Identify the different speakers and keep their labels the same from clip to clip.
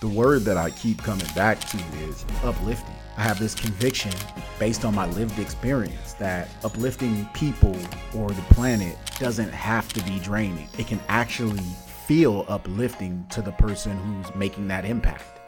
Speaker 1: the word that I keep coming back to is uplifting. I have this conviction based on my lived experience that uplifting people or the planet doesn't have to be draining. It can actually feel uplifting to the person who's making that impact.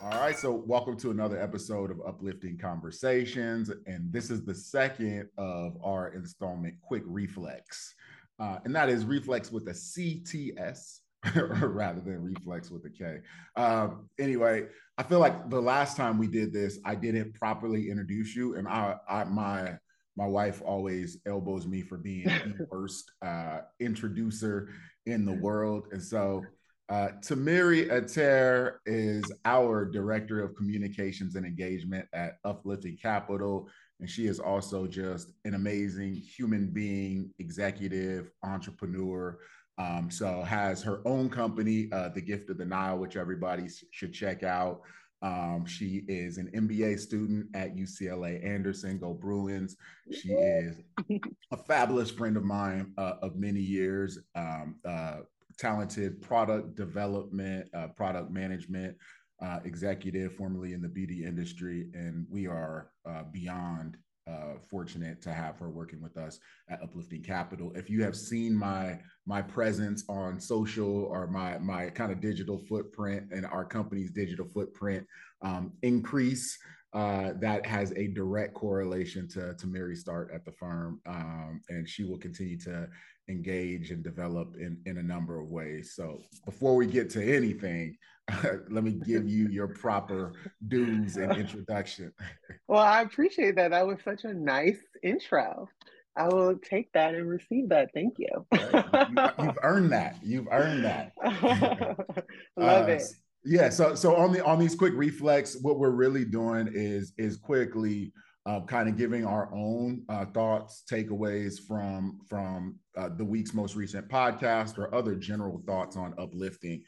Speaker 2: All right, so welcome to another episode of Uplifting Conversations. And this is the second of our installment, Quick Reflects. Uh, and that is Reflects with a CTS rather than reflex with a K. Um, anyway, I feel like the last time we did this, I didn't properly introduce you, and I, I my my wife always elbows me for being the worst uh, introducer in the world, and so. Uh, Tamerri Ater is our director of communications and engagement at Uplifting Capital, and she is also just an amazing human being, executive, entrepreneur. Um, so has her own company, uh, The Gift of the Nile, which everybody should check out. Um, she is an MBA student at UCLA Anderson. Go Bruins! She is a fabulous friend of mine uh, of many years. Um, uh, talented product development, uh, product management uh, executive, formerly in the beauty industry, and we are uh, beyond uh, fortunate to have her working with us at Uplifting Capital. If you have seen my my presence on social or my my kind of digital footprint and our company's digital footprint um, increase, uh, that has a direct correlation to Tamerri start at the firm, um, and she will continue to engage and develop in in a number of ways. So before we get to anything, let me give you your proper dues and introduction.
Speaker 3: Well, I appreciate that. That was such a nice intro. I will take that and receive that. Thank you.
Speaker 2: you have earned that. You've earned that.
Speaker 3: Love uh, it.
Speaker 2: Yeah. So so on the on these quick reflects, what we're really doing is is quickly uh, kind of giving our own uh, thoughts, takeaways from from uh, the week's most recent podcast or other general thoughts on uplifting.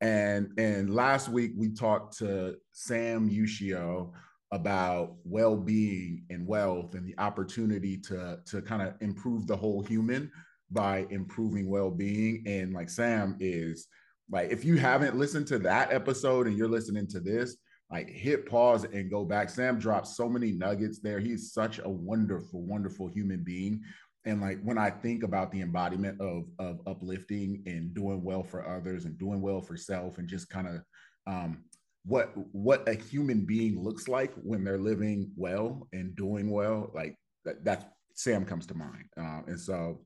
Speaker 2: And and last week we talked to Sam Ushio about well-being and wealth and the opportunity to to kind of improve the whole human by improving well-being. And like Sam is like, if you haven't listened to that episode and you're listening to this, like hit pause and go back. Sam dropped so many nuggets there. He's such a wonderful, wonderful human being and like when i think about the embodiment of of uplifting and doing well for others and doing well for self and just kind of um, what what a human being looks like when they're living well and doing well like that, that's sam comes to mind uh, and so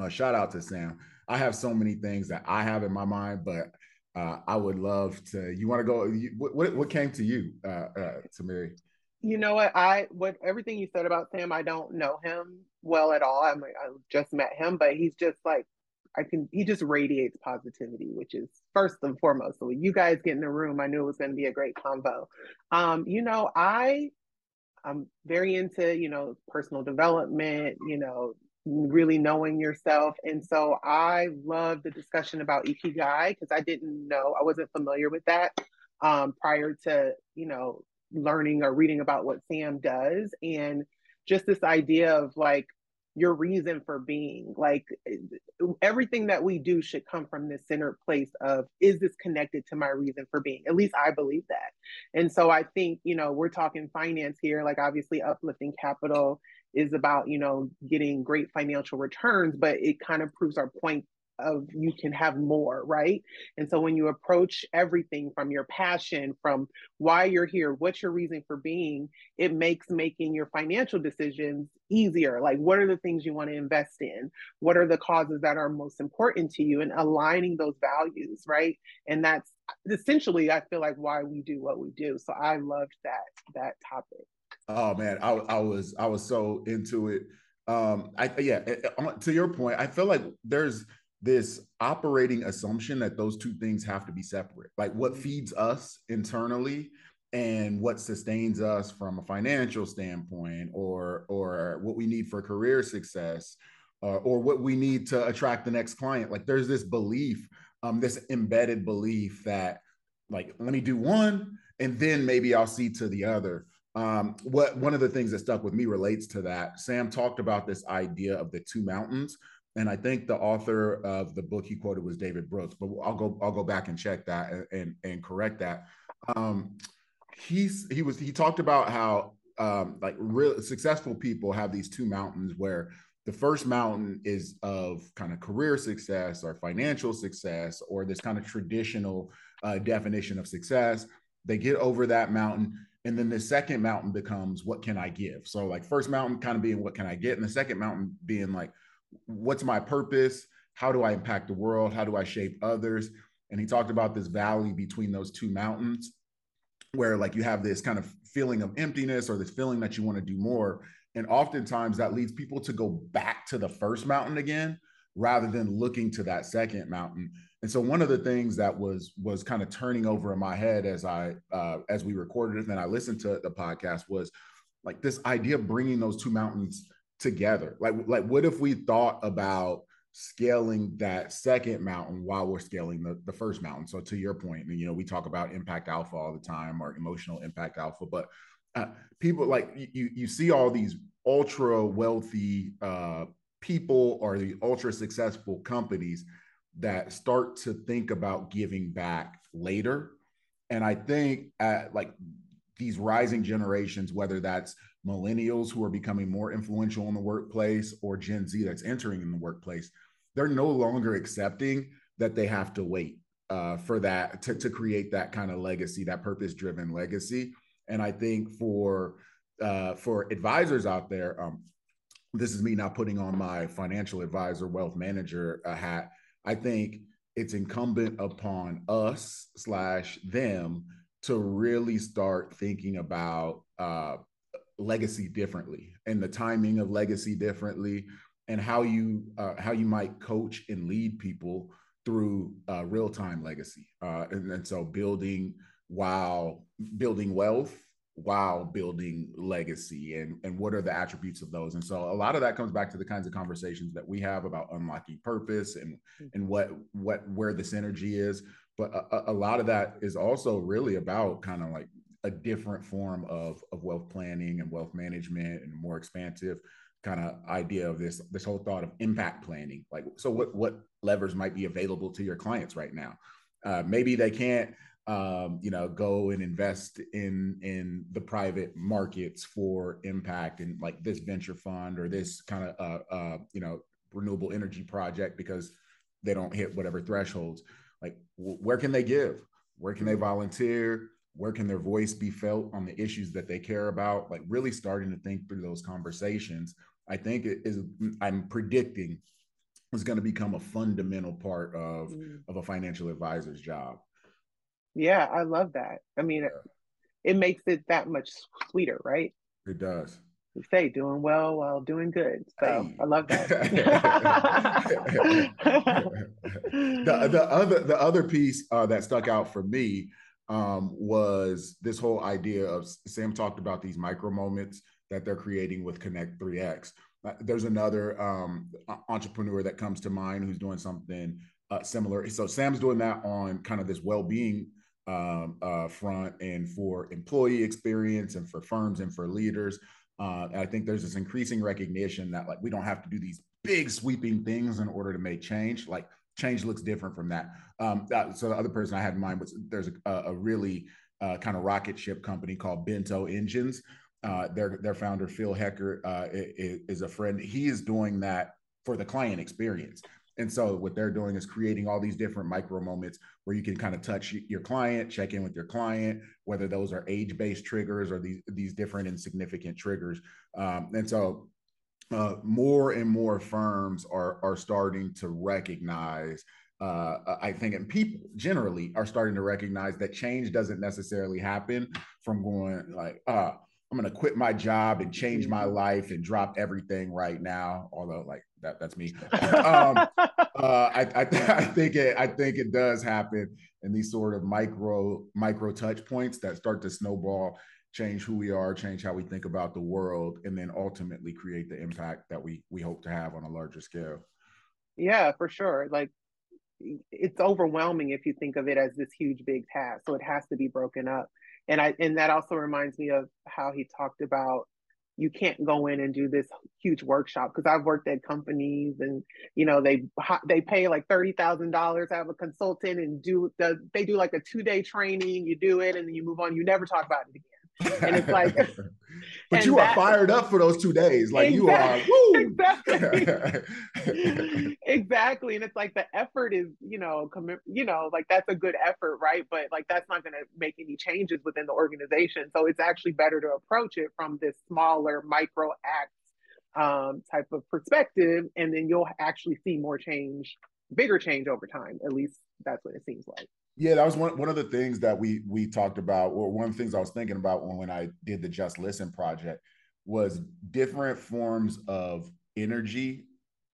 Speaker 2: uh, shout out to sam i have so many things that i have in my mind but uh, i would love to you want to go you, what, what came to you uh, uh, Tamerri
Speaker 3: you know what i what everything you said about sam i don't know him well at all. I'm I just met him, but he's just like I can he just radiates positivity, which is first and foremost. So when you guys get in the room, I knew it was going to be a great convo. Um, you know, I I'm very into, you know, personal development, you know, really knowing yourself. And so I love the discussion about Ikigai because I didn't know, I wasn't familiar with that um, prior to, you know, learning or reading about what Sam does. And just this idea of like your reason for being like everything that we do should come from this centered place of is this connected to my reason for being at least i believe that and so i think you know we're talking finance here like obviously uplifting capital is about you know getting great financial returns but it kind of proves our point of you can have more, right? And so when you approach everything from your passion, from why you're here, what's your reason for being, it makes making your financial decisions easier. Like, what are the things you want to invest in? What are the causes that are most important to you? And aligning those values, right? And that's essentially, I feel like, why we do what we do. So I loved that that topic.
Speaker 2: Oh man, I, I was I was so into it. Um, I yeah, to your point, I feel like there's this operating assumption that those two things have to be separate like what mm-hmm. feeds us internally and what sustains us from a financial standpoint or or what we need for career success uh, or what we need to attract the next client like there's this belief um this embedded belief that like let me do one and then maybe i'll see to the other um, what one of the things that stuck with me relates to that sam talked about this idea of the two mountains and I think the author of the book he quoted was David Brooks, but I'll go I'll go back and check that and and, and correct that. Um, he's he was he talked about how um, like real successful people have these two mountains where the first mountain is of kind of career success or financial success or this kind of traditional uh, definition of success. They get over that mountain. And then the second mountain becomes what can I give? So, like, first mountain kind of being what can I get? And the second mountain being like, what's my purpose? How do I impact the world? How do I shape others? And he talked about this valley between those two mountains where like you have this kind of feeling of emptiness or this feeling that you want to do more and oftentimes that leads people to go back to the first mountain again rather than looking to that second mountain and so one of the things that was was kind of turning over in my head as i uh, as we recorded it and i listened to the podcast was like this idea of bringing those two mountains together like like what if we thought about scaling that second mountain while we're scaling the, the first mountain. So to your point, you know, we talk about impact alpha all the time or emotional impact alpha, but uh, people like you, you see all these ultra wealthy uh, people or the ultra successful companies that start to think about giving back later. And I think at like these rising generations, whether that's millennials who are becoming more influential in the workplace or Gen Z that's entering in the workplace, they're no longer accepting that they have to wait uh, for that to, to create that kind of legacy, that purpose driven legacy. And I think for uh, for advisors out there, um, this is me not putting on my financial advisor, wealth manager uh, hat. I think it's incumbent upon us slash them to really start thinking about uh, legacy differently and the timing of legacy differently and how you uh, how you might coach and lead people through uh, real time legacy. Uh, and, and so building while building wealth while building legacy and and what are the attributes of those. And so a lot of that comes back to the kinds of conversations that we have about unlocking purpose and and what what where the synergy is. But a, a lot of that is also really about kind of like a different form of of wealth planning and wealth management and more expansive kind of idea of this this whole thought of impact planning. Like so what what levers might be available to your clients right now? Uh, maybe they can't um, you know go and invest in in the private markets for impact and like this venture fund or this kind of uh, uh, you know renewable energy project because they don't hit whatever thresholds. Like w- where can they give? Where can they volunteer? Where can their voice be felt on the issues that they care about? Like really starting to think through those conversations i think it is i'm predicting is going to become a fundamental part of mm. of a financial advisor's job
Speaker 3: yeah i love that i mean yeah. it, it makes it that much sweeter right
Speaker 2: it does
Speaker 3: you say doing well while doing good. So hey. I love that.
Speaker 2: the, the other the other piece uh, that stuck out for me um, was this whole idea of Sam talked about these micro moments that they're creating with Connect 3X. Uh, there's another um, entrepreneur that comes to mind who's doing something uh, similar. So Sam's doing that on kind of this well-being um, uh, front and for employee experience and for firms and for leaders. Uh, I think there's this increasing recognition that like we don't have to do these big sweeping things in order to make change. Like change looks different from that. Um, that so the other person I had in mind was there's a, a really uh, kind of rocket ship company called Bento Engines. Uh, their their founder Phil Hecker uh, is, is, a friend. He is doing that for the client experience. And so what they're doing is creating all these different micro moments where you can kind of touch your client, check in with your client, whether those are age-based triggers or these these different and significant triggers. Um, and so uh, more and more firms are are starting to recognize uh, I think, and people generally are starting to recognize that change doesn't necessarily happen from going like, uh, I'm going to quit my job and change my mm-hmm. life and drop everything right now. Although, like that, that's me. um, uh, I, I, I, think it, I think it does happen in these sort of micro, micro touch points that start to snowball change who we are, change how we think about the world, and then ultimately create the impact that we we hope to have on a larger scale.
Speaker 3: Yeah, for sure. Like it's overwhelming if you think of it as this huge big task. So it has to be broken up. And I and that also reminds me of how he talked about you can't go in and do this huge workshop because I've worked at companies and you know they they pay like thirty thousand dollars. have a consultant and do the they do like a two day training. You do it and then you move on. You never talk about it again and it's like
Speaker 2: but you that, are fired up for those two days. Like exactly,
Speaker 3: you are exactly. exactly. And it's like the effort is you know com- you know like that's a good effort right? But like that's not going to make any changes within the organization. So it's actually better to approach it from this smaller micro act um, type of perspective and then you'll actually see more change bigger change over time at least that's what it seems like
Speaker 2: yeah, that was one, one of the things that we we talked about, or one of the things I was thinking about when, when I did the Just Listen project was different forms of energy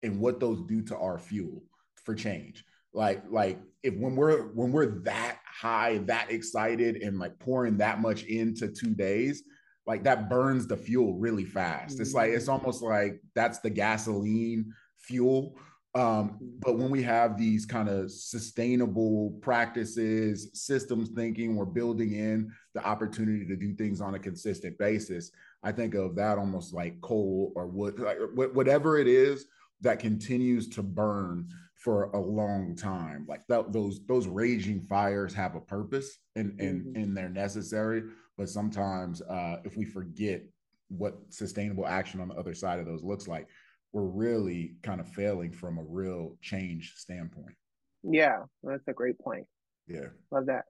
Speaker 2: and what those do to our fuel for change. Like, like if when we're when we're that high, that excited, and like pouring that much into two days, like that burns the fuel really fast. It's like it's mm-hmm. almost like that's the gasoline fuel um, but when we have these kind of sustainable practices, systems thinking, we're building in the opportunity to do things on a consistent basis. I think of that almost like coal or wood, like whatever it is that continues to burn for a long time. Like that, those those raging fires have a purpose and and mm-hmm. and they're necessary. But sometimes uh, if we forget what sustainable action on the other side of those looks like, we're really kind of failing from a real change standpoint.
Speaker 3: Yeah, that's a great point.
Speaker 2: Yeah.
Speaker 3: Love that.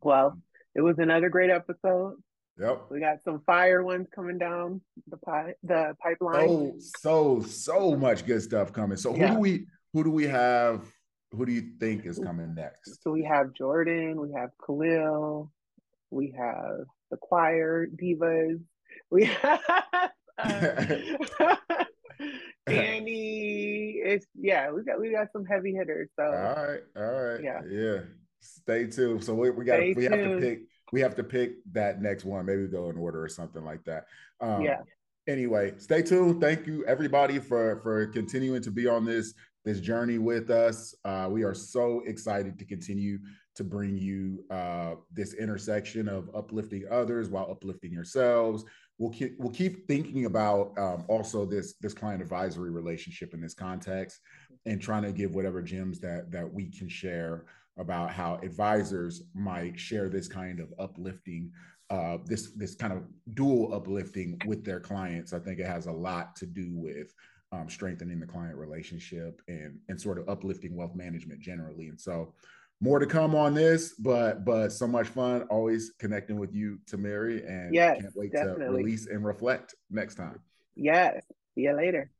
Speaker 3: Well, it was another great episode.
Speaker 2: Yep.
Speaker 3: We got some fire ones coming down the pi- the pipeline.
Speaker 2: Oh, so so much good stuff coming. So who yeah. do we who do we have? Who do you think is coming next?
Speaker 3: So we have Jordan, we have Khalil, we have the choir divas, we have uh, Danny, it's yeah, we got we got some heavy hitters. So
Speaker 2: all right, all right, yeah, yeah. Stay tuned. So we, we got we tuned. have to pick we have to pick that next one. Maybe go in order or something like that.
Speaker 3: Um, yeah.
Speaker 2: Anyway, stay tuned. Thank you everybody for for continuing to be on this this journey with us. Uh, we are so excited to continue to bring you uh, this intersection of uplifting others while uplifting yourselves we'll keep we'll keep thinking about um, also this this client advisory relationship in this context and trying to give whatever gems that that we can share about how advisors might share this kind of uplifting uh, this this kind of dual uplifting with their clients. I think it has a lot to do with um, strengthening the client relationship and and sort of uplifting wealth management generally. And so more to come on this, but but so much fun always connecting with you, Tamerri, and
Speaker 3: yes,
Speaker 2: can't wait
Speaker 3: definitely.
Speaker 2: to release and reflect next time.
Speaker 3: Yes. See you later.